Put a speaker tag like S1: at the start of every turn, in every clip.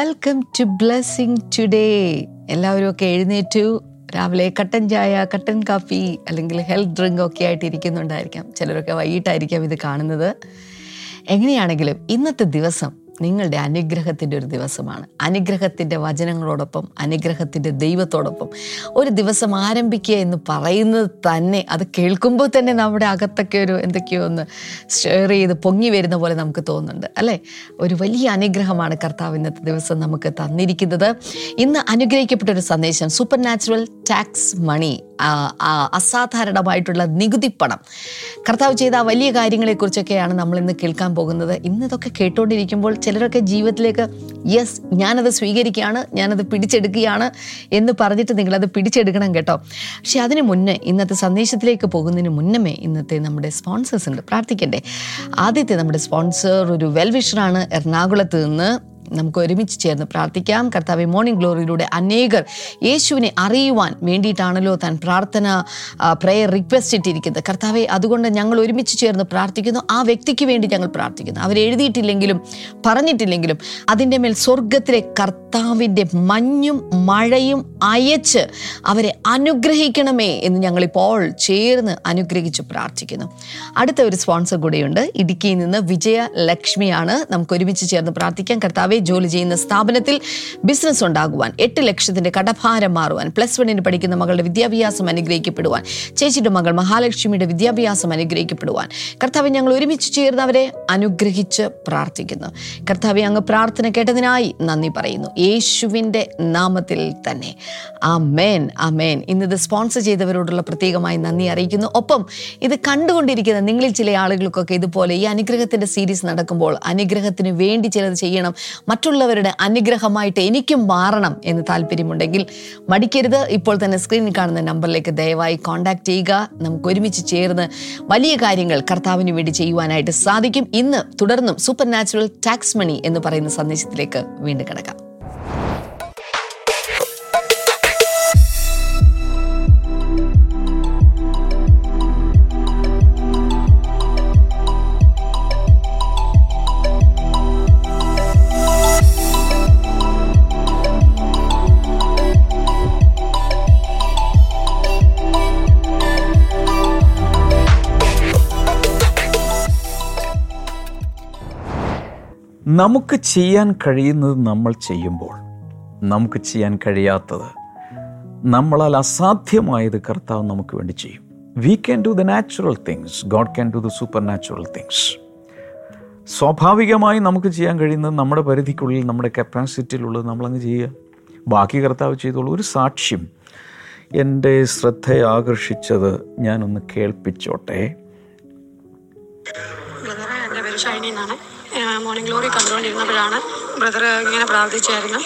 S1: Welcome to blessing today എല്ലാവരും ഒക്കെ എഴുന്നേറ്റു. രാവിലെ കട്ടൻ ചായ കട്ടൻ കാപ്പി അല്ലെങ്കിൽ ഹെൽത്ത് ഡ്രിങ്ക് ഒക്കെ ആയിട്ട് ഇരിക്കുന്നുണ്ടായിരിക്കാം. ചിലരൊക്കെ വൈകിട്ടായിരിക്കാം ഇത് കാണുന്നത്. എങ്ങനെയാണെങ്കിലും ഇന്നത്തെ ദിവസം നിങ്ങളുടെ അനുഗ്രഹത്തിന്റെ ഒരു ദിവസമാണ്. അനുഗ്രഹത്തിന്റെ വചനങ്ങളോടൊപ്പം അനുഗ്രഹത്തിന്റെ ദൈവത്തോടൊപ്പം. ഒരു ദിവസം ആരംഭിക്കുക എന്ന് പറയുന്നത് തന്നെ അത് കേൾക്കുമ്പോൾ തന്നെ നമ്മുടെ അകത്തൊക്കെ ഒരു എന്തൊക്കെയോ ഒന്ന് ഷെയർ ചെയ്ത് പൊങ്ങി വരുന്ന പോലെ നമുക്ക് തോന്നുന്നുണ്ട് അല്ലേ? ഒരു വലിയ അനുഗ്രഹമാണ് കർത്താവ് ഇന്നത്തെ ദിവസം നമുക്ക് തന്നിരിക്കുന്നത്. ഇന്ന് അനുഗ്രഹിക്കപ്പെട്ട ഒരു സന്ദേശം സൂപ്പർ നാച്ചുറൽ ടാക്സ് മണി അസാധാരണമായിട്ടുള്ള നികുതി പണം. കർത്താവ് ചെയ്ത വലിയ കാര്യങ്ങളെക്കുറിച്ചൊക്കെയാണ് നമ്മൾ ഇന്ന് കേൾക്കാൻ പോകുന്നത്. ഇന്ന് ഇതൊക്കെ കേട്ടുകൊണ്ടിരിക്കുമ്പോൾ ചിലരൊക്കെ ജീവിതത്തിലേക്ക് യെസ് ഞാനത് സ്വീകരിക്കുകയാണ് ഞാനത് പിടിച്ചെടുക്കുകയാണ് എന്ന് പറഞ്ഞിട്ട് നിങ്ങളത് പിടിച്ചെടുക്കണം കേട്ടോ. പക്ഷേ അതിന് മുന്നേ ഇന്നത്തെ സന്ദേശത്തിലേക്ക് പോകുന്നതിന് മുന്നമേ ഇന്നത്തെ നമ്മുടെ സ്പോൺസേഴ്സ് ഉണ്ട്. പ്രാർത്ഥിക്കണ്ടേ? ആദ്യത്തെ നമ്മുടെ സ്പോൺസർ ഒരു വെൽവിഷറാണ് എറണാകുളത്ത് നിന്ന് നമുക്ക് ഒരുമിച്ച് ചേർന്ന് പ്രാർത്ഥിക്കാം. കർത്താവ് മോർണിംഗ് ഗ്ലോറിയിലൂടെ അനേകർ യേശുവിനെ അറിയുവാൻ വേണ്ടിയിട്ടാണല്ലോ താൻ പ്രാർത്ഥന പ്രയർ റിക്വസ്റ്റ് ഇട്ടിരിക്കുന്നത്. കർത്താവെ അതുകൊണ്ട് ഞങ്ങൾ ഒരുമിച്ച് ചേർന്ന് പ്രാർത്ഥിക്കുന്നു. ആ വ്യക്തിക്ക് വേണ്ടി ഞങ്ങൾ പ്രാർത്ഥിക്കുന്നു. അവരെഴുതിയിട്ടില്ലെങ്കിലും പറഞ്ഞിട്ടില്ലെങ്കിലും അതിന്റെ മേൽ സ്വർഗത്തിലെ കർത്താവിന്റെ മഞ്ഞും മഴയും അയച്ച് അവരെ അനുഗ്രഹിക്കണമേ എന്ന് ഞങ്ങളിപ്പോൾ ചേർന്ന് അനുഗ്രഹിച്ച് പ്രാർത്ഥിക്കുന്നു. അടുത്ത ഒരു സ്പോൺസർ കൂടെയുണ്ട്. ഇടുക്കിയിൽ നിന്ന് വിജയ ലക്ഷ്മിയാണ് നമുക്ക് ഒരുമിച്ച് ചേർന്ന് പ്രാർത്ഥിക്കാം. കർത്താവെ ജോലി ചെയ്യുന്ന സ്ഥാപനത്തിൽ ബിസിനസ് ഉണ്ടാകുവാൻ എട്ട് ലക്ഷത്തിന്റെ കടഭാരം മാറുവാൻ പ്ലസ് വണ്ണിന് പഠിക്കുന്ന മകളുടെ വിദ്യാഭ്യാസം അനുഗ്രഹിക്കപ്പെടുവാൻ ചേച്ചിയുടെ മകൾ മഹാലക്ഷ്മിയുടെ വിദ്യാഭ്യാസം അനുഗ്രഹിക്കപ്പെടുവാൻ കർത്താവ് ഞങ്ങൾ ഒരുമിച്ച് ചേർന്നവരെ അനുഗ്രഹിച്ച് പ്രാർത്ഥിക്കുന്നു. കർത്താവ് അങ്ങ് പ്രാർത്ഥന കേട്ടതിനായി നന്ദി പറയുന്നു. യേശുവിന്റെ നാമത്തിൽ തന്നെ. ആ മേൻ ആ മേൻ ഇന്നത് സ്പോൺസർ ചെയ്തവരോടുള്ള പ്രത്യേകമായി നന്ദി അറിയിക്കുന്നു. ഒപ്പം ഇത് കണ്ടുകൊണ്ടിരിക്കുന്ന നിങ്ങളിൽ ചില ആളുകൾക്കൊക്കെ ഇതുപോലെ ഈ അനുഗ്രഹത്തിന്റെ സീരീസ് നടക്കുമ്പോൾ അനുഗ്രഹത്തിന് വേണ്ടി ചിലത് ചെയ്യണം. മറ്റുള്ളവരുടെ അനുഗ്രഹമായിട്ട് എനിക്കും മാറണം എന്ന് താല്പര്യമുണ്ടെങ്കിൽ മടിക്കരുത്. ഇപ്പോൾ തന്നെ സ്ക്രീനിൽ കാണുന്ന നമ്പറിലേക്ക് ദയവായി കോൺടാക്ട് ചെയ്യുക. നമുക്ക് ഒരുമിച്ച് ചേർന്ന് വലിയ കാര്യങ്ങൾ കർത്താവിന് വേണ്ടി ചെയ്യുവാനായിട്ട് സാധിക്കും. ഇന്ന് തുടർന്നും സൂപ്പർ നാച്ചുറൽ ടാക്സ് മണി എന്ന് പറയുന്ന സന്ദേശത്തിലേക്ക് വീണ്ടും കിടക്കാം.
S2: നമുക്ക് ചെയ്യാൻ കഴിയുന്നത് നമ്മൾ ചെയ്യുമ്പോൾ നമുക്ക് ചെയ്യാൻ കഴിയാത്തത് നമ്മളാൽ അസാധ്യമായത് കർത്താവ് നമുക്ക് വേണ്ടി ചെയ്യും. We can do the natural things God can do the supernatural things സ്വാഭാവികമായി നമുക്ക് ചെയ്യാൻ കഴിയുന്നത് നമ്മുടെ പരിധിക്കുള്ളിൽ നമ്മുടെ കപ്പാസിറ്റിയിലുള്ളത് നമ്മളങ്ങ് ചെയ്യുക. ബാക്കി കർത്താവ് ചെയ്തോളൂ. ഒരു സാക്ഷ്യം. എന്റെ ശ്രദ്ധയെ ആകർഷിച്ചത് ഞാനൊന്ന് കേൾപ്പിച്ചോട്ടെ.
S3: മോർണിംഗ് ഗ്ലോറി കണ്ടുകൊണ്ടിരുന്നപ്പോഴാണ് ബ്രദർ ഇങ്ങനെ പ്രാർത്ഥിച്ചായിരുന്നു.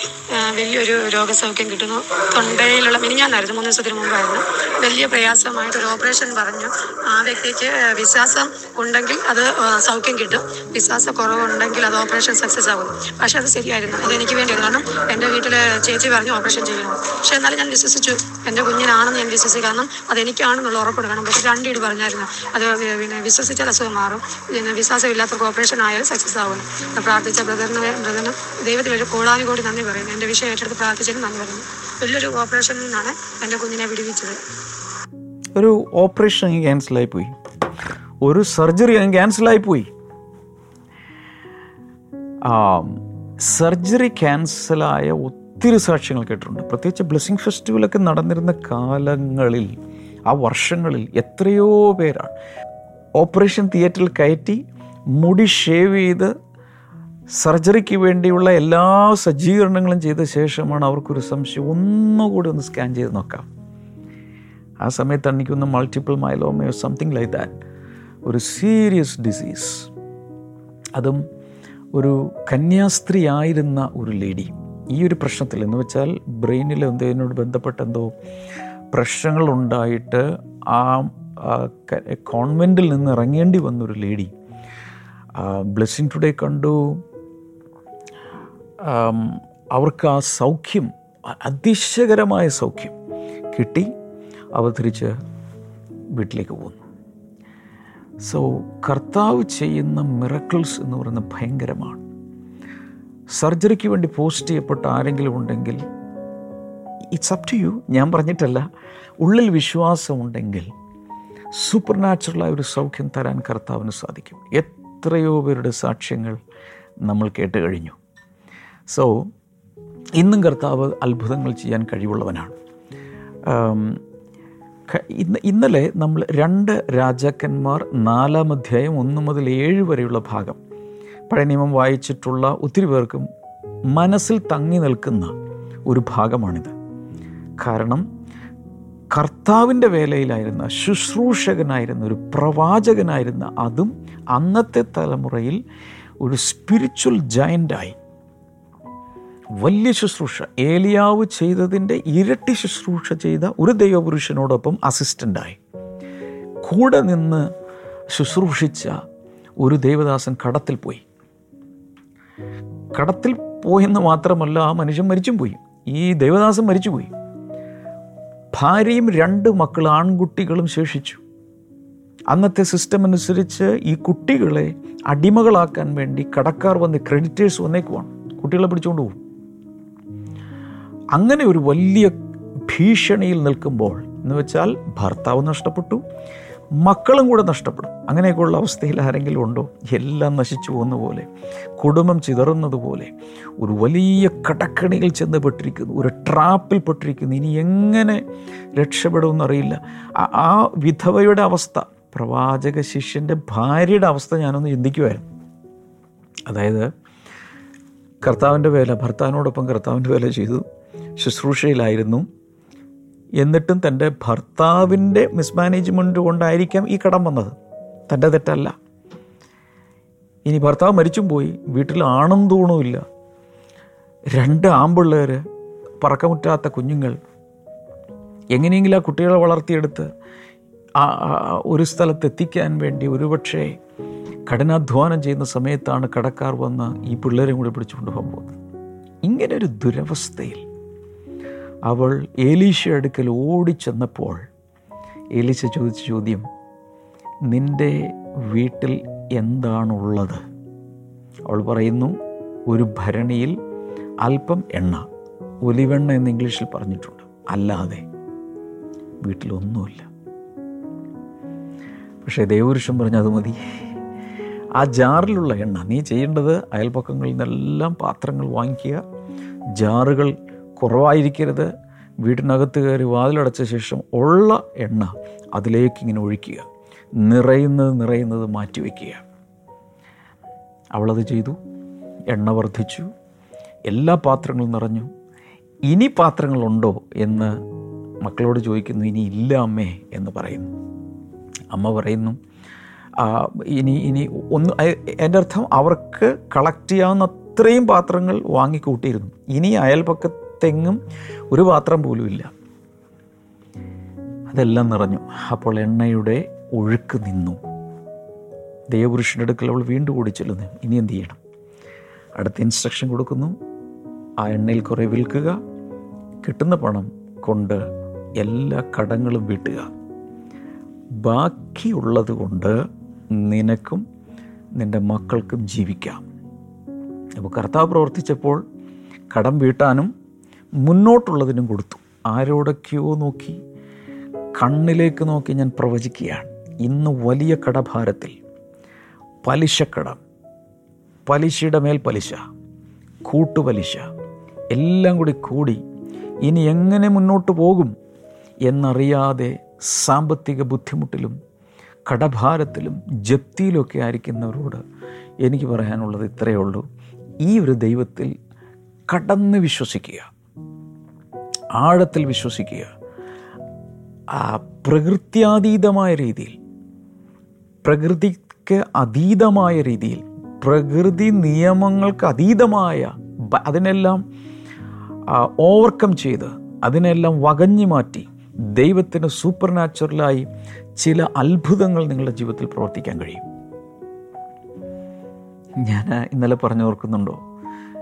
S3: വലിയൊരു രോഗസൗഖ്യം കിട്ടുന്നു. തൊണ്ടയിലുള്ള മിനിഞ്ഞാന്നായിരുന്നു മൂന്ന് ദിവസത്തിന് മുമ്പായിരുന്നു. വലിയ പ്രയാസമായിട്ട് ഒരു ഓപ്പറേഷൻ പറഞ്ഞു. ആ വ്യക്തിക്ക് വിശ്വാസം ഉണ്ടെങ്കിൽ അത് സൗഖ്യം കിട്ടും. വിശ്വാസ കുറവുണ്ടെങ്കിൽ അത് ഓപ്പറേഷൻ സക്സസ് ആകും. പക്ഷെ അത് ശരിയായിരുന്നു. അത് എനിക്ക് വേണ്ടിയായിരുന്നു കാരണം എന്റെ വീട്ടിലെ ചേച്ചി പറഞ്ഞു ഓപ്പറേഷൻ ചെയ്യണം. പക്ഷെ എന്നാലും ഞാൻ വിശ്വസിച്ചു. എന്റെ കുഞ്ഞിനാണെന്ന് ഞാൻ വിശ്വസിച്ചു. കാരണം അത് എനിക്കാണെന്നുള്ള ഉറപ്പെടുക്കണം പക്ഷെ രണ്ടീട് പറഞ്ഞായിരുന്നു. അത് പിന്നെ വിശ്വസിച്ചാൽ അസുഖം മാറും. പിന്നെ വിശ്വാസമില്ലാത്തവർക്ക് ഓപ്പറേഷൻ ആയാലും സക്സസ് അത് പ്രാർത്ഥിച്ച ബ്രദറിന് ബ്രദറിന് ദൈവത്തിൽ ഒരു കോടാനുകോടി നന്ദി പറയുന്നു. എന്റെ വിഷയം ഏറ്റെടുത്ത് പ്രാർത്ഥിച്ചതിന് നന്ദി പറയുന്നു. വലിയൊരു ഓപ്പറേഷനിൽ നിന്നാണ് എന്റെ കുഞ്ഞിനെ വിടുവിച്ചത്.
S2: ഒരു ഓപ്പറേഷൻ ക്യാൻസലായി പോയി. ഒരു സർജറി ക്യാൻസലായി പോയി. സർജറി ക്യാൻസലായ ഒത്തിരി സാക്ഷ്യങ്ങൾ കേട്ടിട്ടുണ്ട്. പ്രത്യേകിച്ച് ബ്ലെസ്സിങ് ഫെസ്റ്റിവലൊക്കെ നടന്നിരുന്ന കാലങ്ങളിൽ ആ വർഷങ്ങളിൽ എത്രയോ പേരാണ് ഓപ്പറേഷൻ തിയേറ്ററിൽ കയറ്റി മുടി ഷേവ് ചെയ്ത് സർജറിക്ക് വേണ്ടിയുള്ള എല്ലാ സജ്ജീകരണങ്ങളും ചെയ്ത ശേഷമാണ് അവർക്കൊരു സംശയം. ഒന്നുകൂടി ഒന്ന് സ്കാൻ ചെയ്ത് നോക്കാം. ആ സമയത്ത് അണിക്കുന്ന മൾട്ടിപ്പിൾ മൈലോമയോ സംതിങ് ലൈക്ക് ദാറ്റ് ഒരു സീരിയസ് ഡിസീസ് അതും ഒരു കന്യാസ്ത്രീ ആയിരുന്ന ഒരു ലേഡി ഈ ഒരു പ്രശ്നത്തിൽ എന്ന് വെച്ചാൽ ബ്രെയിനിൽ എന്തോ ഇതിനോട് ബന്ധപ്പെട്ട എന്തോ പ്രശ്നങ്ങളുണ്ടായിട്ട് ആ കോൺവെന്റിൽ നിന്ന് ഇറങ്ങേണ്ടി വന്നൊരു ലേഡി ബ്ലെസ്സിങ് ടുഡേ കണ്ടു. അവർക്ക് ആ സൗഖ്യം അതിശയകരമായ സൗഖ്യം കിട്ടി. അവർ തിരിച്ച് വീട്ടിലേക്ക് പോകുന്നു സോ കർത്താവ് ചെയ്യുന്ന മിറക്കിൾസ് എന്ന് പറയുന്നത് ഭയങ്കരമാണ്. സർജറിക്ക് വേണ്ടി പോസ്റ്റ് ചെയ്യപ്പെട്ട ആരെങ്കിലും ഉണ്ടെങ്കിൽ ഇറ്റ്സ് അപ് ടു യു ഞാൻ പറഞ്ഞിട്ടല്ല. ഉള്ളിൽ വിശ്വാസമുണ്ടെങ്കിൽ സൂപ്പർ നാച്ചുറലായ ഒരു സൗഖ്യം തരാൻ കർത്താവിന് സാധിക്കും. എത്രയോ പേരുടെ സാക്ഷ്യങ്ങൾ നമ്മൾ കേട്ട് കഴിഞ്ഞു. സോ ഇന്നും കർത്താവ് അത്ഭുതങ്ങൾ ചെയ്യാൻ കഴിവുള്ളവനാണ്. ഇന്ന് ഇന്നലെ നമ്മൾ രണ്ട് രാജാക്കന്മാർ നാലാം അധ്യായം ഒന്ന് മുതൽ ഏഴ് വരെയുള്ള ഭാഗം പഴയ നിയമം വായിച്ചിട്ടുള്ള ഒത്തിരി പേർക്കും മനസ്സിൽ തങ്ങി നിൽക്കുന്ന ഒരു ഭാഗമാണിത്. കാരണം കർത്താവിന്റെ വേലയിലായിരുന്ന ശുശ്രൂഷകനായിരുന്ന ഒരു പ്രവാചകനായിരുന്ന അതും അന്നത്തെ തലമുറയിൽ ഒരു സ്പിരിച്വൽ ജയന്റായി വലിയ ശുശ്രൂഷ. ഏലിയാവ് ചെയ്തതിന്റെ ഇരട്ടി ശുശ്രൂഷ ചെയ്ത ഒരു ദൈവപുരുഷനോടൊപ്പം അസിസ്റ്റന്റായി കൂടെ നിന്ന് ശുശ്രൂഷിച്ച ഒരു ദേവദാസൻ കടത്തിൽ പോയി. കടത്തിൽ പോയെന്ന് മാത്രമല്ല ആ മനുഷ്യൻ മരിച്ചും പോയി. ഈ ദേവദാസൻ മരിച്ചുപോയി ഭാര്യയും രണ്ട് മക്കൾ ആൺകുട്ടികളും ശേഷിച്ചു. അന്നത്തെ സിസ്റ്റം അനുസരിച്ച് ഈ കുട്ടികളെ അടിമകളാക്കാൻ വേണ്ടി കടക്കാർ വന്ന് ക്രെഡിറ്റേഴ്സ് വന്നേക്കുവാണ്. കുട്ടികളെ പിടിച്ചുകൊണ്ട് പോകും. അങ്ങനെ ഒരു വലിയ ഭീഷണിയിൽ നിൽക്കുമ്പോൾ എന്ന് വെച്ചാൽ ഭർത്താവ് നഷ്ടപ്പെട്ടു മക്കളും കൂടെ നഷ്ടപ്പെടും. അങ്ങനെയൊക്കെയുള്ള അവസ്ഥയിൽ ആരെങ്കിലും ഉണ്ടോ? എല്ലാം നശിച്ചു പോകുന്ന പോലെ കുടുംബം ചിതറുന്നതുപോലെ ഒരു വലിയ കടക്കണിയിൽ ചെന്ന് പെട്ടിരിക്കുന്നു ഒരു ട്രാപ്പിൽ പെട്ടിരിക്കുന്നു. ഇനി എങ്ങനെ രക്ഷപ്പെടുമെന്നറിയില്ല ആ- വിധവയുടെ അവസ്ഥ പ്രവാചക ശിഷ്യന്റെ ഭാര്യയുടെ അവസ്ഥ ഞാനൊന്ന് ചിന്തിക്കുമായിരുന്നു അതായത് കർത്താവിന്റെ വേല ഭർത്താവിനോടൊപ്പം കർത്താവിന്റെ വേല ചെയ്തു. ശുശ്രൂഷയിലായിരുന്നു. എന്നിട്ടും തന്റെ ഭർത്താവിന്റെ മിസ്മാനേജ്മെന്റ് കൊണ്ടായിരിക്കാം ഈ കടം വന്നത്. തന്റെ തെറ്റല്ല. ഇനി ഭർത്താവ് മരിച്ചും പോയി. വീട്ടിൽ ആണെന്ന് തോന്നുമില്ല രണ്ട് ആമ്പിള്ളേർ പറക്കമുറ്റാത്ത കുഞ്ഞുങ്ങൾ. എങ്ങനെയെങ്കിലും ആ കുട്ടികളെ വളർത്തിയെടുത്ത് ഒരു സ്ഥലത്ത് എത്തിക്കാൻ വേണ്ടി ഒരുപക്ഷെ കഠിനാധ്വാനം ചെയ്യുന്ന സമയത്താണ് കടക്കാർ വന്ന് ഈ പിള്ളേരെയും കൂടി പിടിച്ചുകൊണ്ട് പോകാൻ പോകുന്നത്. ഇങ്ങനെ ഒരു ദുരവസ്ഥയിൽ അവൾ ഏലീശ അടുക്കൽ ഓടിച്ചെന്നപ്പോൾ ഏലീശ ചോദിച്ച ചോദ്യം നിന്റെ വീട്ടിൽ എന്താണുള്ളത്? അവൾ പറയുന്നു ഒരു ഭരണിയിൽ അല്പം എണ്ണ ഒലിവെണ്ണ എന്ന് ഇംഗ്ലീഷിൽ പറഞ്ഞിട്ടുണ്ട്. അല്ലാതെ വീട്ടിലൊന്നുമില്ല. പക്ഷേ ദേവപുരുഷൻ പറഞ്ഞു അത് മതി. ആ ജാറിലുള്ള എണ്ണ നീ ചെയ്യേണ്ടത് അയൽപക്കങ്ങളിൽ നിന്നെല്ലാം പാത്രങ്ങൾ വാങ്ങിക്കുക ജാറുകൾ കുറവായിരിക്കരുത്. വീടിനകത്ത് കയറി വാതിലടച്ച ശേഷം ഉള്ള എണ്ണ അതിലേക്ക് ഇങ്ങനെ ഒഴിക്കുക. നിറയുന്നത് നിറയുന്നത് മാറ്റിവെക്കുക അവളത് ചെയ്തു. എണ്ണ വർദ്ധിച്ചു. എല്ലാ പാത്രങ്ങളും നിറഞ്ഞു. ഇനി പാത്രങ്ങളുണ്ടോ എന്ന് മക്കളോട് ചോദിക്കുന്നു. ഇനി ഇല്ല അമ്മേ എന്ന് പറയുന്നു. അമ്മ പറയുന്നു "ആ, ഇനി ഇനി ഒന്ന് എന്റെ അർത്ഥം അവർക്ക് കളക്ട് ചെയ്യാവുന്ന അത്രയും പാത്രങ്ങൾ വാങ്ങിക്കൂട്ടിയിരുന്നു. ഇനി അയൽപക്കത്തെങ്ങും ഒരു പാത്രം പോലും ഇല്ല. അതെല്ലാം നിറഞ്ഞു. അപ്പോൾ എണ്ണയുടെ ഒഴുക്ക് നിന്നു. ദേവപുരുഷന്റെ അടുക്കൽ അവൾ വീണ്ടും കൂടി ചെല്ലുന്നു ഇനി എന്ത് ചെയ്യണം? അടുത്ത ഇൻസ്ട്രക്ഷൻ കൊടുക്കുന്നു. ആ എണ്ണയിൽ കുറേ വിൽക്കുക. കിട്ടുന്ന പണം കൊണ്ട് എല്ലാ കടങ്ങളും വീട്ടുക. ബാക്കിയുള്ളത് കൊണ്ട് നിനക്കും നിന്റെ മക്കൾക്കും ജീവിക്കാം. അപ്പോൾ കർത്താവ് പ്രവർത്തിച്ചപ്പോൾ കടം വീട്ടാനും മുന്നോട്ടുള്ളതിനും കൊടുത്തു. ആരോടൊക്കെയോ നോക്കി കണ്ണിലേക്ക് നോക്കി ഞാൻ പ്രവചിക്കുകയാണ്. ഇന്ന് വലിയ കടഭാരത്തിൽ പലിശക്കടം പലിശയുടെ മേൽ പലിശ കൂട്ടുപലിശ എല്ലാം കൂടി കൂടി ഇനി എങ്ങനെ മുന്നോട്ട് പോകും എന്നറിയാതെ സാമ്പത്തിക ബുദ്ധിമുട്ടിലും കടഭാരത്തിലും ജപ്തിയിലൊക്കെ ആയിരിക്കുന്നവരോട് എനിക്ക് പറയാനുള്ളത് ഇത്രയേ ഉള്ളൂ. ഈ ഒരു ദൈവത്തിൽ കടന്ന് വിശ്വസിക്കുക. ആഴത്തിൽ വിശ്വസിക്കുക. ആ പ്രകൃത്യാതീതമായ രീതിയിൽ പ്രകൃതിക്ക് അതീതമായ രീതിയിൽ പ്രകൃതി നിയമങ്ങൾക്ക് അതീതമായ അതിനെല്ലാം ഓവർകം ചെയ്ത് അതിനെല്ലാം വകഞ്ഞു മാറ്റി ദൈവത്തിന് സൂപ്പർ നാച്ചുറലായി ചില അത്ഭുതങ്ങൾ നിങ്ങളുടെ ജീവിതത്തിൽ പ്രവർത്തിക്കാൻ കഴിയും. ഞാൻ ഇന്നലെ പറഞ്ഞു ഓർക്കുന്നുണ്ടോ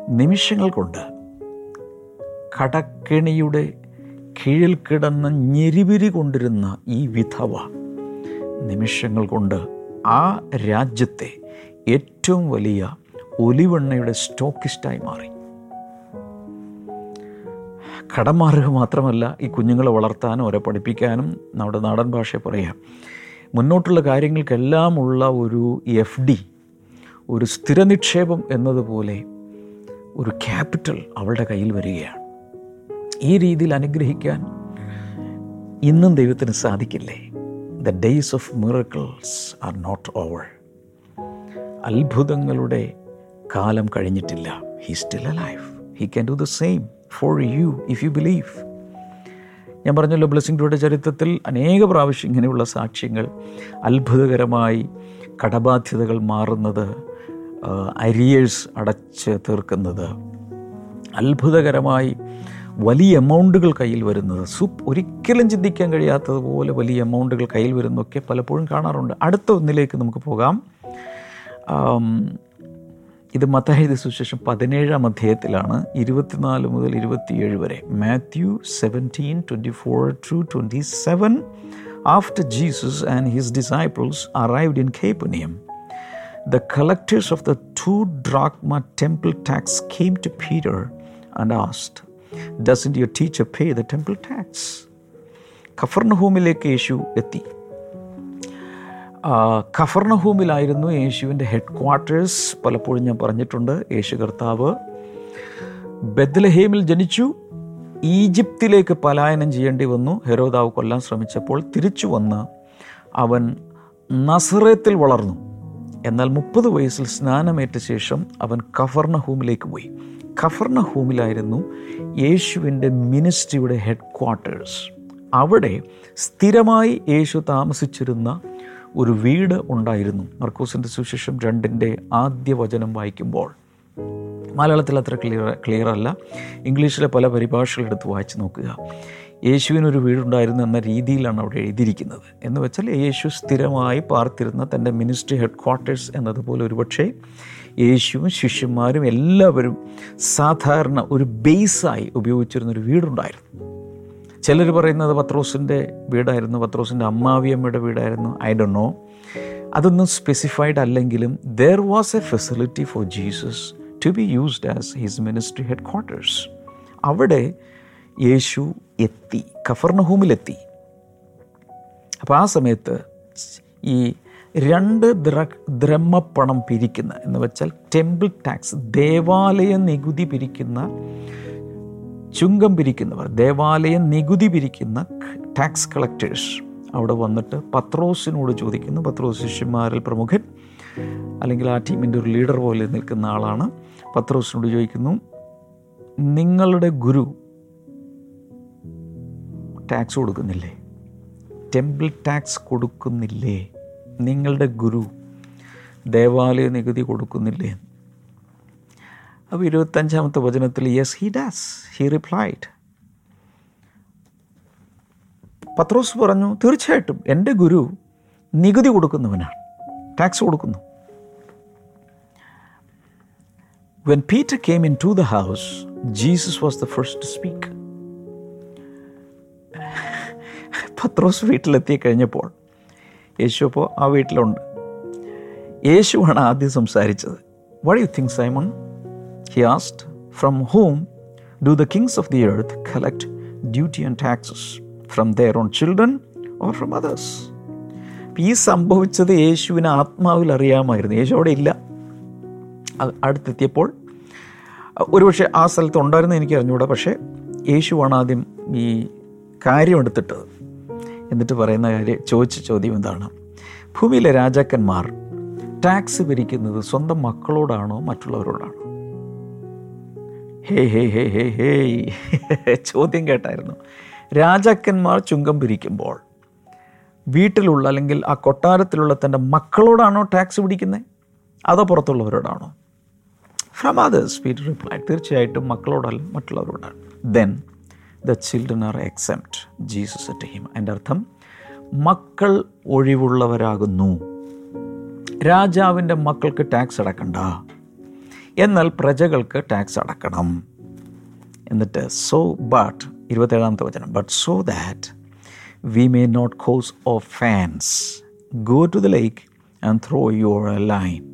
S2: നിമിഷങ്ങൾ കൊണ്ട് കടക്കെണിയുടെ കീഴിൽ കിടന്ന് ഞെരിവിരി കൊണ്ടിരുന്ന ഈ വിധവ നിമിഷങ്ങൾ കൊണ്ട് ആ രാജ്യത്തെ ഏറ്റവും വലിയ ഒലിവെണ്ണയുടെ സ്റ്റോക്കിസ്റ്റായി മാറി. കടം മാറുക മാത്രമല്ല ഈ കുഞ്ഞുങ്ങളെ വളർത്താനും അവരെ പഠിപ്പിക്കാനും നമ്മുടെ നാടൻ ഭാഷയെ പറയാം. മുന്നോട്ടുള്ള കാര്യങ്ങൾക്കെല്ലാം ഉള്ള ഒരു എഫ് ഡി ഒരു സ്ഥിര നിക്ഷേപം എന്നതുപോലെ ഒരു ക്യാപിറ്റൽ അവളുടെ കയ്യിൽ വരികയാണ്. ഈ രീതിയിൽ അനുഗ്രഹിക്കാൻ ഇന്നും ദൈവത്തിന് സാധിക്കില്ലേ? The days of miracles are not over അത്ഭുതങ്ങളുടെ കാലം കഴിഞ്ഞിട്ടില്ല. He still alive he can do the same for you if you believe ഞാൻ പറഞ്ഞല്ലോ ബ്ലെസ്സിംഗ് ചരിത്രത്തിൽ അനേക പ്രാവശ്യം ഇങ്ങനെയുള്ള സാക്ഷ്യങ്ങൾ അത്ഭുതകരമായി കടബാധ്യതകൾ മാറുന്നത് അരിയേഴ്സ് അടച്ച് തീർക്കുന്നത് അത്ഭുതകരമായി വലിയ എമൗണ്ടുകൾ കയ്യിൽ വരുന്നത്. സൂപ്പ് ഒരിക്കലും ചിന്തിക്കാൻ കഴിയാത്തതുപോലെ വലിയ എമൗണ്ടുകൾ കയ്യിൽ വരുന്നതൊക്കെ പലപ്പോഴും കാണാറുണ്ട്. അടുത്ത ഒന്നിലേക്ക് നമുക്ക് പോകാം. ഇത് മത്തായത് സുശേഷം പതിനേഴാം അധ്യായത്തിലാണ്. ഇരുപത്തിനാല് മുതൽ ഇരുപത്തിയേഴ് വരെ. Matthew seventeen twenty four to twenty seven after Jesus and his disciples arrived in Capernaum the collectors of the two drachma temple tax came to Peter and asked, Doesn't your teacher pay the temple tax കഫർണഹൂമിലേക്ക് യേശു എത്തി. കഫർണഹൂമിലായിരുന്നു യേശുവിന്റെ head quarters പലപ്പോഴും ഞാൻ പറഞ്ഞിട്ടുണ്ട് യേശു കർത്താവ് ബദ്ലഹേമിൽ ജനിച്ചു. ഈജിപ്തിലേക്ക് പലായനം ചെയ്യേണ്ടി വന്നു. ഹെരോദാവ് കൊല്ലാൻ ശ്രമിച്ചപ്പോൾ തിരിച്ചു വന്ന് അവൻ നസറേത്തിൽ വളർന്നു. എന്നാൽ മുപ്പത് വയസ്സിൽ സ്നാനമേറ്റ ശേഷം അവൻ കഫർണഹൂമിലേക്ക് പോയി. കഫർണഹൂമിലായിരുന്നു യേശുവിന്റെ മിനിസ്ട്രിയുടെ ഹെഡ് ക്വാർട്ടേഴ്സ് അവിടെ സ്ഥിരമായി യേശു താമസിച്ചിരുന്ന ഒരു വീട് ഉണ്ടായിരുന്നു. മർക്കൂസിന്റെ സുശേഷം രണ്ടിന്റെ ആദ്യ വചനം വായിക്കുമ്പോൾ. മലയാളത്തിൽ അത്ര ക്ലിയർ ക്ലിയർ അല്ല ഇംഗ്ലീഷിലെ പല പരിഭാഷകളെടുത്ത് വായിച്ച് നോക്കുക. യേശുവിനൊരു വീടുണ്ടായിരുന്നു എന്ന രീതിയിലാണ് അവിടെ എഴുതിയിരിക്കുന്നത്. എന്ന് വെച്ചാൽ യേശു സ്ഥിരമായി പാർത്തിരുന്ന തന്റെ മിനിസ്ട്രി ഹെഡ് ക്വാർട്ടേഴ്സ് എന്നതുപോലെ ഒരുപക്ഷേ യേശുവും ശിഷ്യന്മാരും എല്ലാവരും സാധാരണ ഒരു ബേസായി ഉപയോഗിച്ചിരുന്നൊരു വീടുണ്ടായിരുന്നു. ചിലർ പറയുന്നത് പത്രോസിന്റെ വീടായിരുന്നു പത്രോസിന്റെ അമ്മാവിയമ്മയുടെ വീടായിരുന്നു ഐ ഡോ നോ. അതൊന്നും സ്പെസിഫൈഡ് അല്ലെങ്കിലും there was a facility for Jesus to be used as his ministry headquarters അവിടെ യേശു എത്തി കഫർണഹൂമിലെത്തി അപ്പോൾ ആ സമയത്ത് ഈ രണ്ട് ദ്ര ദ്രഹ്മപ്പണം പിരിക്കുന്ന എന്ന് വെച്ചാൽ ടെമ്പിൾ ടാക്സ് ദേവാലയ നികുതി പിരിക്കുന്ന ചുങ്കം പിരിക്കുന്നവർ ദേവാലയ നികുതി പിരിക്കുന്ന ടാക്സ് കളക്ടേഴ്സ് അവിടെ വന്നിട്ട് പത്രോസിനോട് ചോദിക്കുന്നു. പത്രോസ് ശിഷ്യന്മാരിൽ പ്രമുഖൻ അല്ലെങ്കിൽ ആ ടീമിന്റെ ഒരു ലീഡർ പോലെ നിൽക്കുന്ന ആളാണ്. പത്രോസിനോട് ചോദിക്കുന്നു നിങ്ങളുടെ ഗുരു ടാക്സ് കൊടുക്കുന്നില്ലേ? ടെമ്പിൾ ടാക്സ് കൊടുക്കുന്നില്ലേ? നിങ്ങളുടെ ഗുരു ദേവാലയ നികുതി കൊടുക്കുന്നില്ലേ? അപ്പോൾ ഇരുപത്തഞ്ചാമത്തെ വചനത്തിൽ yes he does he replied Pathros പറഞ്ഞു തീർച്ചയായിട്ടും എന്റെ ഗുരു നികുതി കൊടുക്കുന്നവനാണ്. ടാക്സ് കൊടുക്കുന്നു. When Peter came into the house Jesus was the first to speak Pathros വീട്ടിലെത്തി കഴിഞ്ഞപ്പോൾ യേശു അപ്പോൾ ആ വീട്ടിലുണ്ട്. യേശുവാണ് ആദ്യം സംസാരിച്ചത്. What you think Simon he asked from whom do the kings of the earth collect duty and taxes from their own children or from others ഈ സംഭവിച്ചത് യേശുവിന് ആത്മാവിൽ അറിയാമായിരുന്നു. യേശു അവിടെ ഇല്ല. അടുത്തെത്തിയപ്പോൾ ഒരുപക്ഷെ ആ സ്ഥലത്ത് ഉണ്ടായിരുന്നു എനിക്ക് അറിഞ്ഞുകൂടാ. പക്ഷേ യേശുവാണ് ആദ്യം ഈ കാര്യം എടുത്തിട്ടത്. എന്നിട്ട് പറയുന്ന കാര്യം ചോദിച്ച ചോദ്യം എന്താണ് ഭൂമിയിലെ രാജാക്കന്മാർ ടാക്സ് പിരിക്കുന്നത് സ്വന്തം മക്കളോടാണോ മറ്റുള്ളവരോടാണോ? ഹേ ഹേ ഹേ ഹേ ഹേ ചോദ്യം കേട്ടായിരുന്നു. രാജാക്കന്മാർ ചുങ്കം പിരിക്കുമ്പോൾ വീട്ടിലുള്ള അല്ലെങ്കിൽ ആ കൊട്ടാരത്തിലുള്ള തന്റെ മക്കളോടാണോ ടാക്സ് പിടിക്കുന്നത് അതോ പുറത്തുള്ളവരോടാണോ? ഫ്രം അതേഴ്സ് പീറ്റർ റിപ്ലൈ തീർച്ചയായിട്ടും മക്കളോടല്ല മറ്റുള്ളവരോടാണ്. Then the children are except Jesus at him അതിന്റെ അർത്ഥം മക്കൾ ഒഴിവുള്ളവരാകുന്നു. രാജാവിന്റെ മക്കൾക്ക് ടാക്സ് അടക്കണ്ട. എന്നാൽ പ്രജകൾക്ക് ടാക്സ് അടക്കണം. എന്നിട്ട് സോ ബട്ട് ഇരുപത്തേഴാമത്തെ വചനം but so that we may not cause offence go to the lake and throw your line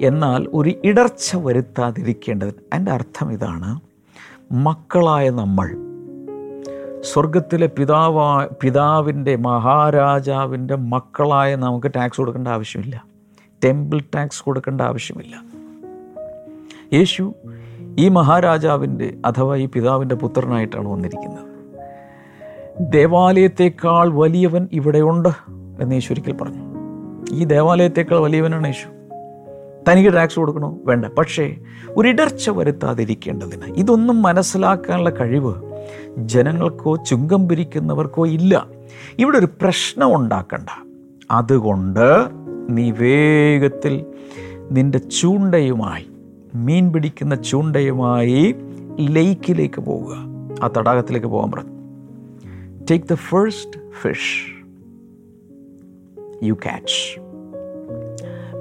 S2: എന്നാൽ ഒരു ഇടർച്ച വരുത്താതിരിക്കേണ്ടത് എന്റെ അർത്ഥം ഇതാണ് മക്കളായ നമ്മൾ. സ്വർഗത്തിലെ പിതാവാ പിതാവിന്റെ മഹാരാജാവിന്റെ മക്കളായ നമുക്ക് ടാക്സ് കൊടുക്കേണ്ട ആവശ്യമില്ല. ടെമ്പിൾ ടാക്സ് കൊടുക്കേണ്ട ആവശ്യമില്ല. യേശു ഈ മഹാരാജാവിന്റെ അഥവാ ഈ പിതാവിന്റെ പുത്രനായിട്ടാണ് വന്നിരിക്കുന്നത്. ദേവാലയത്തേക്കാൾ വലിയവൻ ഇവിടെയുണ്ട് എന്ന് യേശു ഒരിക്കൽ പറഞ്ഞു. ഈ ദേവാലയത്തേക്കാൾ വലിയവനാണ് യേശു. തനിക്ക് ടാക്സ് കൊടുക്കണോ? വേണ്ട. പക്ഷേ ഒരിടർച്ച വരുത്താതിരിക്കേണ്ടതിന് ഇതൊന്നും മനസ്സിലാക്കാനുള്ള കഴിവ് ജനങ്ങൾക്കോ ചുങ്കം പിരിക്കുന്നവർക്കോ ഇല്ല. ഇവിടെ ഒരു പ്രശ്നം ഉണ്ടാക്കണ്ട. അതുകൊണ്ട് നീ വേഗത്തിൽ നിന്റെ ചൂണ്ടയുമായി മീൻ പിടിക്കുന്ന ചൂണ്ടയുമായി ലേക്കിലേക്ക് പോവുക. ആ തടാകത്തിലേക്ക് പോകാൻ പറഞ്ഞു take the first fish you catch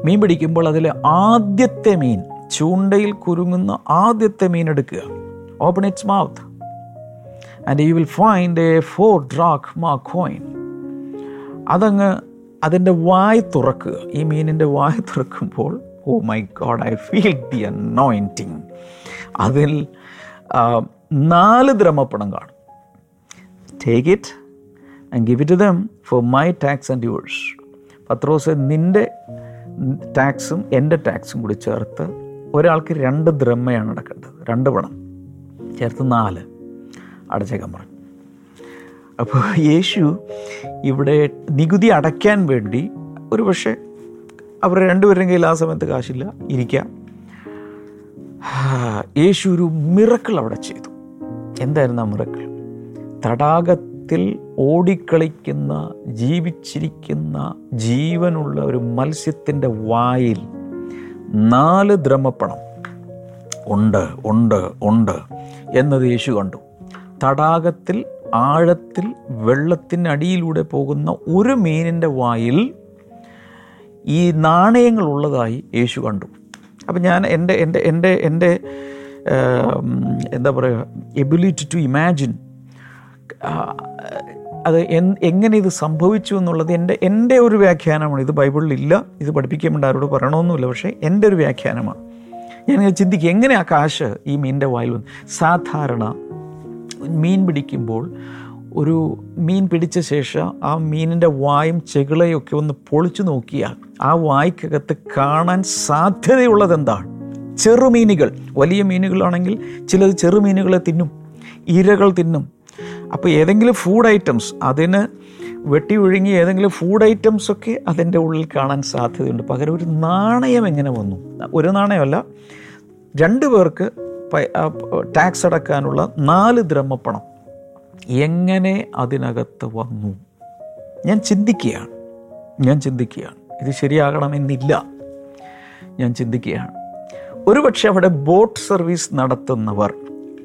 S2: മീൻ പിടിക്കുമ്പോൾ അതിൽ ആദ്യത്തെ മീൻ ചൂണ്ടയിൽ കുരുങ്ങുന്ന ആദ്യത്തെ മീൻ എടുക്കുക. Open its mouth and you will find a four drachma coin അതങ്ങ് അതിന്റെ വായ് തുറക്കുക. ഈ മീനിന്റെ വായ് തുറക്കുമ്പോൾ ഓ my God I feel the anointing അതിൽ നാല് ദ്രമപ്പണം കാണും. Take it and give it them for my tax and yours Pathros നിന്റെ ടാക്സും എന്റെ ടാക്സും കൂടി ചേർത്ത് ഒരാൾക്ക് രണ്ട് ദ്രമ്മയാണ് അടക്കേണ്ടത്. രണ്ട് പണം. ചേർത്ത് നാല്. അടച്ചേക്കാൻ പറഞ്ഞു അപ്പോൾ യേശു ഇവിടെ നികുതി അടയ്ക്കാൻ വേണ്ടി ഒരു പക്ഷേ അവർ രണ്ടുപേരും കയ്യിൽ ആ സമയത്ത് കാശില്ല ഇരിക്കാം. യേശു ഒരു മിറക്കിൾ അവിടെ ചെയ്തു. എന്തായിരുന്നു ആ മിറക്കിൾ തടാകത്തിൽ ഓടിക്കളിക്കുന്ന ജീവിച്ചിരിക്കുന്ന ജീവനുള്ള ഒരു മത്സ്യത്തിന്റെ വായിൽ നാല് ദ്രമപ്പണം. ഉണ്ട് ഉണ്ട് ഉണ്ട് എന്നത് യേശു കണ്ടു. തടാകത്തിൽ ആഴത്തിൽ വെള്ളത്തിനടിയിലൂടെ പോകുന്ന ഒരു മീനിന്റെ വായിൽ ഈ നാണയങ്ങൾ ഉള്ളതായി യേശു കണ്ടു. അപ്പം ഞാൻ എന്റെ എന്റെ എന്റെ എന്റെ എന്താ പറയുക എബിലിറ്റി ടു ഇമാജിൻ അത് എങ്ങനെ ഇത് സംഭവിച്ചു എന്നുള്ളത് എന്റെ എന്റെ ഒരു വ്യാഖ്യാനമാണ്. ഇത് ബൈബിളിൽ ഇല്ല ഇത് പഠിപ്പിക്കുമ്പോൾ ആരോട് പറയണമെന്നില്ല പക്ഷേ എന്റെ ഒരു വ്യാഖ്യാനമാണ്. ഞാൻ ചിന്തിക്കുക എങ്ങനെ ആ കാശ് ഈ മീനിന്റെ വായിൽ വന്നു സാധാരണ മീൻ പിടിക്കുമ്പോൾ ഒരു മീൻ പിടിച്ച ശേഷം ആ മീനിന്റെ വായും ചെകിളയും ഒക്കെ ഒന്ന് പൊളിച്ചു നോക്കിയാൽ ആ വായ്ക്കകത്ത് കാണാൻ സാധ്യതയുള്ളത് എന്താണ്? ചെറുമീനുകൾ. വലിയ മീനുകളാണെങ്കിൽ ചിലത് ചെറുമീനുകളെ തിന്നും ഇരകൾ തിന്നും അപ്പോൾ ഏതെങ്കിലും ഫുഡ് ഐറ്റംസ് അതിന് വെട്ടി ഒഴുങ്ങി ഏതെങ്കിലും ഫുഡ് ഐറ്റംസൊക്കെ അതിന്റെ ഉള്ളിൽ കാണാൻ സാധ്യതയുണ്ട്. പകരം ഒരു നാണയം എങ്ങനെ വന്നു? ഒരു നാണയമല്ല രണ്ട് പേർക്ക് ടാക്സ് അടക്കാനുള്ള നാല് ദ്രമപ്പണം എങ്ങനെ അതിനകത്ത് വന്നു? ഞാൻ ചിന്തിക്കുകയാണ്. ഞാൻ ചിന്തിക്കുകയാണ്. ഇത് ശരിയാകണമെന്നില്ല. ഞാൻ ചിന്തിക്കുകയാണ്. ഒരുപക്ഷെ അവിടെ ബോട്ട് സർവീസ് നടത്തുന്നവർ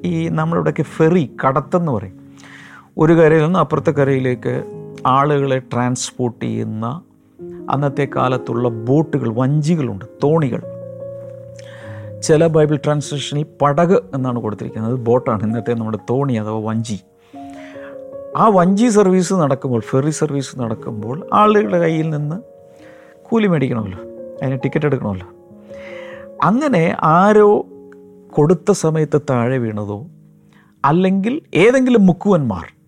S2: ഈ നമ്മളിവിടെയൊക്കെ ഫെറി കടത്തെന്ന് പറയും. ഒരു കരയിൽ നിന്ന് അപ്പുറത്തെ കരയിലേക്ക് ആളുകളെ ട്രാൻസ്പോർട്ട് ചെയ്യുന്ന അന്നത്തെ കാലത്തുള്ള ബോട്ടുകൾ വഞ്ചികളുണ്ട് തോണികൾ. ചില ബൈബിൾ ട്രാൻസ്ലേഷനിൽ പടക് എന്നാണ് കൊടുത്തിരിക്കുന്നത്. ബോട്ടാണ് ഇന്നത്തെ നമ്മുടെ തോണി അഥവാ വഞ്ചി. ആ വഞ്ചി സർവീസ് നടക്കുമ്പോൾ ഫെറി സർവീസ് നടക്കുമ്പോൾ ആളുകളുടെ കയ്യിൽ നിന്ന് കൂലി മേടിക്കണമല്ലോ. അതിന് ടിക്കറ്റ് എടുക്കണമല്ലോ. അങ്ങനെ ആരോ കൊടുത്ത സമയത്ത് താഴെ വീണതോ അല്ലെങ്കിൽ ഏതെങ്കിലും മുക്കുവന്മാർ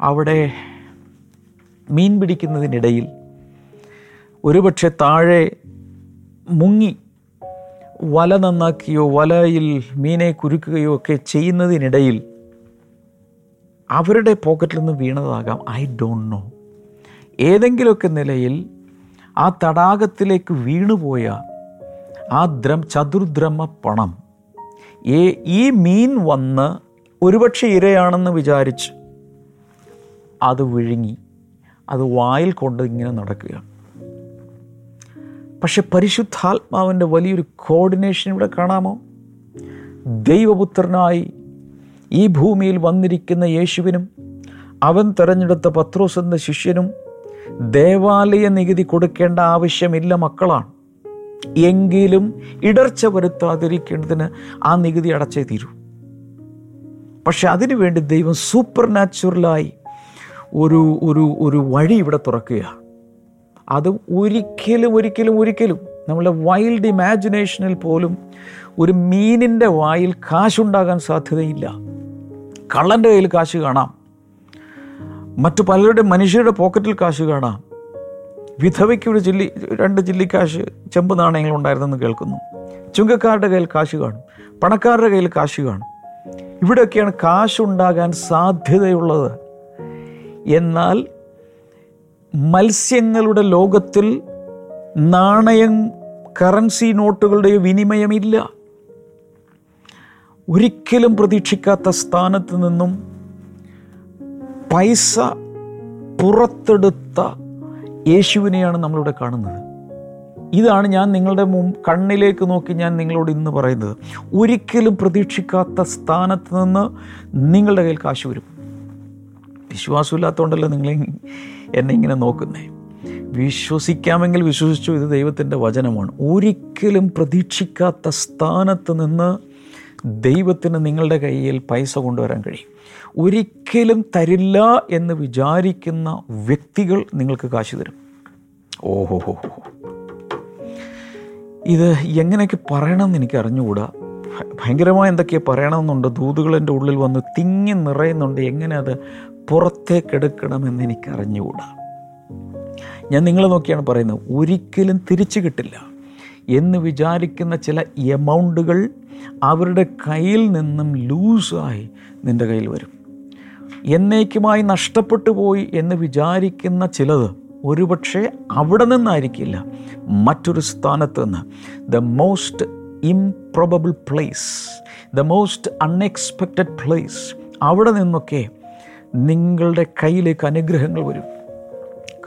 S2: അവിടെ മീൻ പിടിക്കുന്നതിനിടയിൽ ഒരുപക്ഷെ താഴെ മുങ്ങി വല നന്നാക്കിയോ വലയിൽ മീനെ കുരുക്കുകയോ ഒക്കെ ചെയ്യുന്നതിനിടയിൽ അവരുടെ പോക്കറ്റിൽ നിന്ന് വീണതാകാം. ഐ ഡോണ്ട് നോ ഏതെങ്കിലുമൊക്കെ നിലയിൽ ആ തടാകത്തിലേക്ക് വീണുപോയ ആ ദ്രം ചതുർദ്രമ പണം. ഈ മീൻ വന്ന് ഒരുപക്ഷെ ഇരയാണെന്ന് വിചാരിച്ച് അത് വിഴുങ്ങി. അത് വായിൽ കൊണ്ട് ഇങ്ങനെ നടക്കുക പക്ഷെ പരിശുദ്ധാത്മാവിന്റെ വലിയൊരു കോർഡിനേഷൻ ഇവിടെ കാണാമോ? ദൈവപുത്രനായി ഈ ഭൂമിയിൽ വന്നിരിക്കുന്ന യേശുവിനും അവൻ തെരഞ്ഞെടുത്ത പത്രോസ് എന്ന ശിഷ്യനും ദേവാലയ നികുതി കൊടുക്കേണ്ട ആവശ്യമില്ല മക്കളാണ്. എങ്കിലും ഇടർച്ച വരുത്താതിരിക്കേണ്ടതിന് ആ നികുതി അടച്ചേ തീരൂ. പക്ഷെ അതിനുവേണ്ടി ദൈവം സൂപ്പർ നാച്ചുറലായി ഒരു ഒരു ഒരു വഴി ഇവിടെ തുറക്കുകയാണ് അത് ഒരിക്കലും ഒരിക്കലും ഒരിക്കലും നമ്മളുടെ വൈൽഡ് ഇമാജിനേഷനിൽ പോലും ഒരു മീനിന്റെ വായിൽ കാശുണ്ടാകാൻ സാധ്യതയില്ല. കള്ളന്റെ കയ്യിൽ കാശ് കാണാം. മറ്റു പലരുടെ മനുഷ്യരുടെ പോക്കറ്റിൽ കാശ് കാണാം. വിധവയ്ക്ക് ഒരു ജില്ലി രണ്ട് ചില്ലിക്കാശ് ചെമ്പ് നാണയങ്ങൾ ഉണ്ടായിരുന്നെന്ന് കേൾക്കുന്നു. ചുങ്കക്കാരുടെ കയ്യിൽ കാശ് കാണും. പണക്കാരുടെ കയ്യിൽ കാശ് കാണും. ഇവിടെയൊക്കെയാണ് കാശുണ്ടാകാൻ സാധ്യതയുള്ളത്. എന്നാൽ മത്സ്യങ്ങളുടെ ലോകത്തിൽ നാണയം കറൻസി നോട്ടുകളുടെ വിനിമയമില്ല. ഒരിക്കലും പ്രതീക്ഷിക്കാത്ത സ്ഥാനത്ത് നിന്നും പൈസ പുറത്തെടുത്ത യേശുവിനെയാണ് നമ്മളിവിടെ കാണുന്നത്. ഇതാണ് ഞാൻ നിങ്ങളുടെ മുൻ കണ്ണിലേക്ക് നോക്കി ഞാൻ നിങ്ങളോട് ഇന്ന് പറയുന്നത്. ഒരിക്കലും പ്രതീക്ഷിക്കാത്ത സ്ഥാനത്ത് നിന്ന് നിങ്ങളുടെ കയ്യിൽ കാശ് വരും. വിശ്വാസമില്ലാത്തതുകൊണ്ടല്ലോ നിങ്ങൾ എന്നെ ഇങ്ങനെ നോക്കുന്നേ? വിശ്വസിക്കാമെങ്കിൽ വിശ്വസിച്ചു ഇത് ദൈവത്തിന്റെ വചനമാണ്. ഒരിക്കലും പ്രതീക്ഷിക്കാത്ത സ്ഥാനത്ത് നിന്ന് ദൈവത്തിന് നിങ്ങളുടെ കയ്യിൽ പൈസ കൊണ്ടുവരാൻ കഴിയും. ഒരിക്കലും തരില്ല എന്ന് വിചാരിക്കുന്ന വ്യക്തികൾ നിങ്ങൾക്ക് കാശ് തരും. ഓഹോ ഹോ ഇത് എങ്ങനെയൊക്കെ പറയണമെന്ന് എനിക്ക് അറിഞ്ഞുകൂടാ ഭയങ്കരമായ എന്തൊക്കെയാണ് പറയണമെന്നുണ്ട്. ദൂതുകൾ എന്റെ ഉള്ളിൽ വന്ന് തിങ്ങി നിറയുന്നുണ്ട്. എങ്ങനെ അത് പുറത്തേക്കെടുക്കണമെന്ന് എനിക്ക് അറിഞ്ഞുകൂടാ ഞാൻ നിങ്ങളെ നോക്കിയാണ് പറയുന്നത് ഒരിക്കലും തിരിച്ചു കിട്ടില്ല. എന്ന് വിചാരിക്കുന്ന ചില എമൗണ്ടുകൾ അവരുടെ കയ്യിൽ നിന്നും ലൂസായി നിന്റെ കയ്യിൽ വരും. എന്നേക്കുമായി നഷ്ടപ്പെട്ടു പോയി എന്ന് വിചാരിക്കുന്ന ചിലത് ഒരുപക്ഷെ അവിടെ നിന്നായിരിക്കില്ല മറ്റൊരു സ്ഥാനത്ത് നിന്ന്. The most improbable place the most unexpected place അവിടെ നിന്നൊക്കെ നിങ്ങളുടെ കയ്യിലേക്ക് അനുഗ്രഹങ്ങൾ വരും.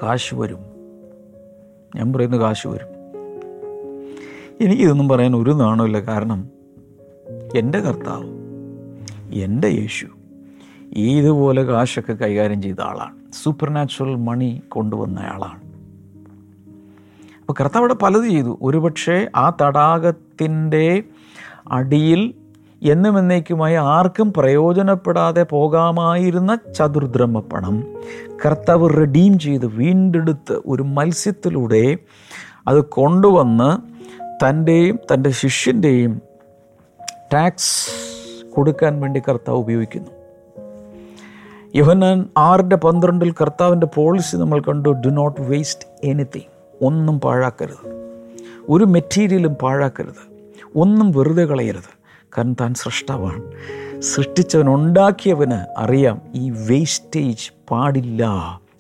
S2: കാശ് വരും. ഞാൻ പറയുന്ന കാശ് വരും. എനിക്കിതൊന്നും പറയാൻ ഒരു നാണമില്ല കാരണം എന്റെ കർത്താവ് എന്റെ യേശു ഇതുപോലെ കാശൊക്കെ കൈകാര്യം ചെയ്ത ആളാണ്. സൂപ്പർ നാച്ചുറൽ മണി കൊണ്ടുവന്ന ആളാണ്. അപ്പോൾ കർത്താവ് അവിടെ പലത് ചെയ്തു. ഒരുപക്ഷെ ആ തടാകത്തിന്റെ അടിയിൽ എന്നും എന്നേക്കുമായി ആർക്കും പ്രയോജനപ്പെടാതെ പോകാമായിരുന്ന ചതുർദ്രമ പണം കർത്താവ് റെഡീം ചെയ്ത് വീണ്ടെടുത്ത് ഒരു മത്സ്യത്തിലൂടെ അത് കൊണ്ടുവന്ന് തന്റെയും തന്റെ ശിഷ്യന്റെയും ടാക്സ് കൊടുക്കാൻ വേണ്ടി കർത്താവ് ഉപയോഗിക്കുന്നു. യോഹന്നാൻ ആറിന്റെ പന്ത്രണ്ടിൽ കർത്താവിന്റെ പോളിസി നമ്മൾ കണ്ടു ഡു നോട്ട് വേസ്റ്റ് എനിത്തിങ് ഒന്നും പാഴാക്കരുത്. ഒരു മെറ്റീരിയലും പാഴാക്കരുത്. ഒന്നും വെറുതെ കളയരുത്. കാരണം താൻ സൃഷ്ടാവാണ്. സൃഷ്ടിച്ചവൻ ഉണ്ടാക്കിയവന് അറിയാം ഈ വേസ്റ്റേജ് പാടില്ല.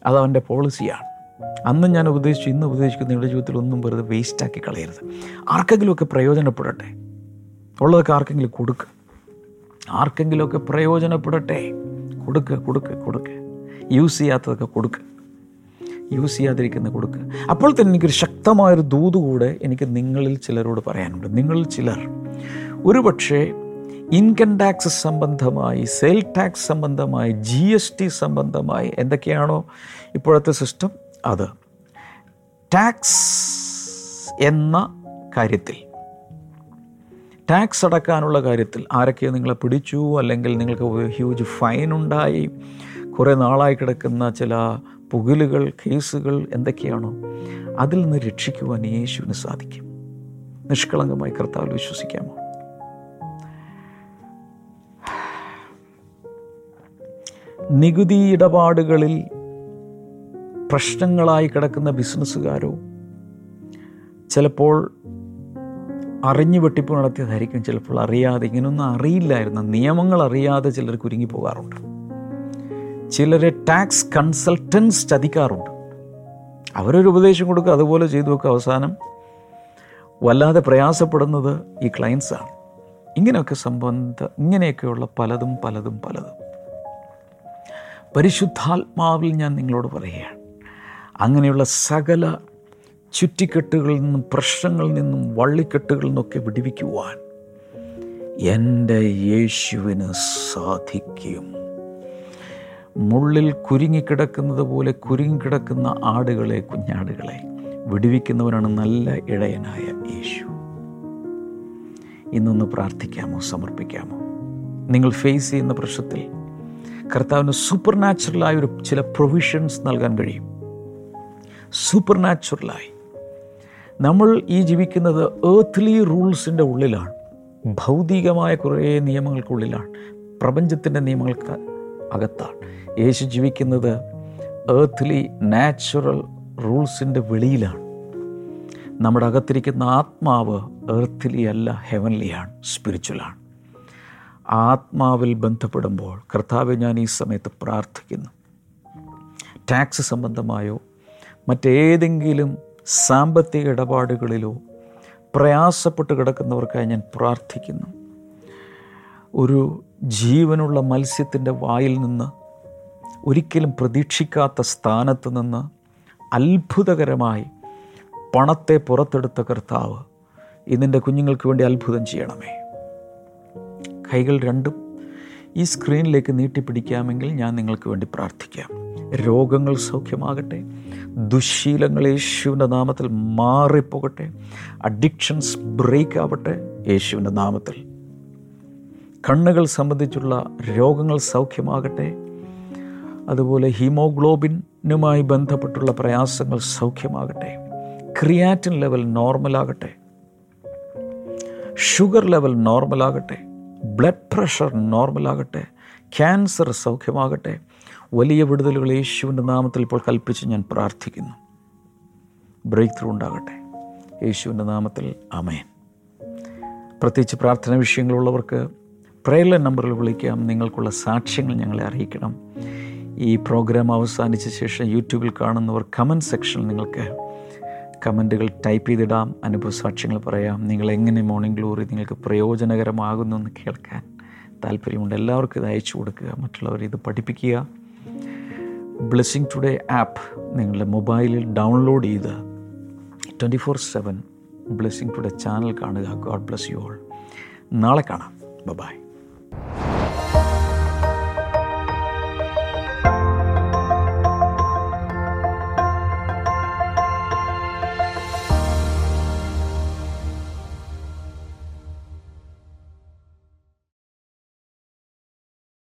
S2: അത് അവന്റെ പോളിസിയാണ് അന്ന് ഞാൻ ഉപദേശിച്ചു ഇന്ന് ഉപദേശിക്കുന്ന. നിങ്ങളുടെ ജീവിതത്തിൽ ഒന്നും വെറുതെ വേസ്റ്റാക്കി കളയരുത്. ആർക്കെങ്കിലുമൊക്കെ പ്രയോജനപ്പെടട്ടെ. ഉള്ളതൊക്കെ ആർക്കെങ്കിലും കൊടുക്കുക ആർക്കെങ്കിലുമൊക്കെ പ്രയോജനപ്പെടട്ടെ. കൊടുക്കുക കൊടുക്കുക കൊടുക്കുക യൂസ് ചെയ്യാത്തതൊക്കെ കൊടുക്കുക യൂസ് ചെയ്യാതിരിക്കുന്ന കൊടുക്കുക അപ്പോൾ തന്നെ എനിക്കൊരു ശക്തമായൊരു ദൂത് കൂടെ എനിക്ക് നിങ്ങളിൽ ചിലരോട് പറയാനുണ്ട്. നിങ്ങളിൽ ചിലർ ഒരുപക്ഷെ ഇൻകം ടാക്സ് സംബന്ധമായി സെയിൽ ടാക്സ് സംബന്ധമായി ജി എസ് ടി സംബന്ധമായി എന്തൊക്കെയാണോ ഇപ്പോഴത്തെ സിസ്റ്റം അത്. ടാക്സ് എന്ന കാര്യത്തിൽ. ടാക്സ് അടക്കാനുള്ള കാര്യത്തിൽ ആരൊക്കെയോ നിങ്ങളെ പിടിച്ചു അല്ലെങ്കിൽ നിങ്ങൾക്ക് ഹ്യൂജ് ഫൈൻ ഉണ്ടായി. കുറേ നാളായി കിടക്കുന്ന ചില പുകലുകൾ കേസുകൾ എന്തൊക്കെയാണോ അതിൽ നിന്ന് രക്ഷിക്കുവാൻ യേശുവിന് സാധിക്കും. നിഷ്കളങ്കമായി കർത്താവിൽ വിശ്വസിക്കാമോ? നികുതി ഇടപാടുകളിൽ പ്രശ്നങ്ങളായി കിടക്കുന്ന ബിസിനസ്സുകാരോ ചിലപ്പോൾ അറിഞ്ഞു വെട്ടിപ്പ് നടത്തിയതായിരിക്കും. ചിലപ്പോൾ അറിയാതെ ഇങ്ങനൊന്നും അറിയില്ലായിരുന്ന. നിയമങ്ങൾ അറിയാതെ ചിലർ കുരുങ്ങി പോകാറുണ്ട്. ചിലരെ ടാക്സ് കൺസൾട്ടൻസ് ചതിക്കാറുണ്ട്. അവരൊരു ഉപദേശം കൊടുക്കുക അതുപോലെ ചെയ്തു വെക്കുക. അവസാനം വല്ലാതെ പ്രയാസപ്പെടുന്നത് ഈ ക്ലയൻസാണ് ഇങ്ങനെയൊക്കെ സംബന്ധ ഇങ്ങനെയൊക്കെയുള്ള പലതും പലതും പലതും. പരിശുദ്ധാത്മാവിൽ ഞാൻ നിങ്ങളോട് പറയുകയാണ്. അങ്ങനെയുള്ള സകല ചുറ്റിക്കെട്ടുകളിൽ നിന്നും പ്രശ്നങ്ങളിൽ നിന്നും വള്ളിക്കെട്ടുകളിൽ നിന്നൊക്കെ വിടിവിക്കുവാൻ എന്റെ യേശുവിന് സാധിക്കും. മുള്ളിൽ കുരുങ്ങിക്കിടക്കുന്നത് പോലെ കുരുങ്ങിക്കിടക്കുന്ന ആടുകളെ കുഞ്ഞാടുകളെ വിടുവിക്കുന്നവനാണ് നല്ല ഇടയനായ യേശു. ഇന്നൊന്ന് പ്രാർത്ഥിക്കാമോ സമർപ്പിക്കാമോ? നിങ്ങൾ ഫേസ് ചെയ്യുന്ന പ്രശ്നത്തിൽ കർത്താവിന് സൂപ്പർ നാച്ചുറലായ ഒരു ചില പ്രൊവിഷൻസ് നൽകാൻ കഴിയും. സൂപ്പർ നാച്ചുറലായി നമ്മൾ ഈ ജീവിക്കുന്നത് ഏർത്ത്ലി റൂൾസിന്റെ ഉള്ളിലാണ്. ഭൗതികമായ കുറേ നിയമങ്ങൾക്കുള്ളിലാണ്. പ്രപഞ്ചത്തിന്റെ നിയമങ്ങൾക്ക് അകത്താണ്. യേശു ജീവിക്കുന്നത് ഏർത്ത്ലി നാച്ചുറൽ റൂൾസിന്റെ വെളിയിലാണ്. നമ്മുടെ അകത്തിരിക്കുന്ന ആത്മാവ് ഏർത്ത്ലി അല്ല ഹെവൻലിയാണ് സ്പിരിച്വലാണ് ആത്മാവിൽ ബന്ധപ്പെടുമ്പോൾ കർത്താവ് ഞാൻ ഈ സമയത്ത് പ്രാർത്ഥിക്കുന്നു. ടാക്സ് സംബന്ധമായോ മറ്റേതെങ്കിലും സാമ്പത്തിക ഇടപാടുകളിലോ പ്രയാസപ്പെട്ട് കിടക്കുന്നവർക്കായി ഞാൻ പ്രാർത്ഥിക്കുന്നു. ഒരു ജീവനുള്ള മത്സ്യത്തിന്റെ വായിൽ നിന്ന് ഒരിക്കലും പ്രതീക്ഷിക്കാത്ത സ്ഥാനത്ത് നിന്ന് അത്ഭുതകരമായി പണത്തെ പുറത്തെടുത്ത കർത്താവ് ഇതിന്റെ കുഞ്ഞുങ്ങൾക്ക് വേണ്ടി അത്ഭുതം ചെയ്യണമേ. കൈകൾ രണ്ടും ഈ സ്ക്രീനിലേക്ക് നീട്ടിപ്പിടിക്കാമെങ്കിൽ ഞാൻ നിങ്ങൾക്ക് വേണ്ടി പ്രാർത്ഥിക്കാം. രോഗങ്ങൾ സൗഖ്യമാകട്ടെ. ദുശീലങ്ങൾ യേശുവിന്റെ നാമത്തിൽ മാറിപ്പോകട്ടെ. അഡിക്ഷൻസ് ബ്രേക്ക് ആവട്ടെ യേശുവിന്റെ നാമത്തിൽ. കണ്ണുകൾ സംബന്ധിച്ചുള്ള രോഗങ്ങൾ സൗഖ്യമാകട്ടെ. അതുപോലെ ഹീമോഗ്ലോബിനുമായി ബന്ധപ്പെട്ടുള്ള പ്രയാസങ്ങൾ സൗഖ്യമാകട്ടെ. ക്രിയാറ്റിൻ ലെവൽ നോർമലാകട്ടെ. ഷുഗർ ലെവൽ നോർമലാകട്ടെ. ബ്ലഡ് പ്രഷർ നോർമലാകട്ടെ ക്യാൻസർ സൗഖ്യമാകട്ടെ വലിയ വിടുതലുകൾ യേശുവിന്റെ നാമത്തിൽ ഇപ്പോൾ കൽപ്പിച്ച് ഞാൻ പ്രാർത്ഥിക്കുന്നു. ബ്രേക്ക് ത്രൂ ഉണ്ടാകട്ടെ. യേശുവിന്റെ നാമത്തിൽ അമേൻ പ്രത്യേകിച്ച് പ്രാർത്ഥന വിഷയങ്ങളുള്ളവർക്ക് പ്രേയർ നമ്പറിൽ വിളിക്കാം. നിങ്ങൾക്കുള്ള സാക്ഷ്യങ്ങൾ ഞങ്ങളെ അറിയിക്കണം. ഈ പ്രോഗ്രാം അവസാനിച്ച ശേഷം യൂട്യൂബിൽ കാണുന്നവർ കമന്റ് സെക്ഷനിൽ നിങ്ങൾക്ക് കമന്റുകൾ ടൈപ്പ് ചെയ്തിടാം. അനുഭവ സാക്ഷ്യങ്ങൾ പറയാം. നിങ്ങൾ എങ്ങനെ മോർണിംഗ് ഗ്ലോറി നിങ്ങൾക്ക് പ്രയോജനകരമാകുന്നു എന്ന് കേൾക്കാൻ താല്പര്യമുണ്ട്. എല്ലാവർക്കും ഇത് അയച്ചു കൊടുക്കുക. മറ്റുള്ളവരെ ഇത് പഠിപ്പിക്കുക. ബ്ലെസ്സിങ് ടുഡേ ആപ്പ് നിങ്ങളുടെ മൊബൈലിൽ ഡൗൺലോഡ് ചെയ്ത് twenty four seven blessing today channel കാണുക. ഗോഡ് ബ്ലസ് യു ഓൾ നാളെ കാണാം. ബൈ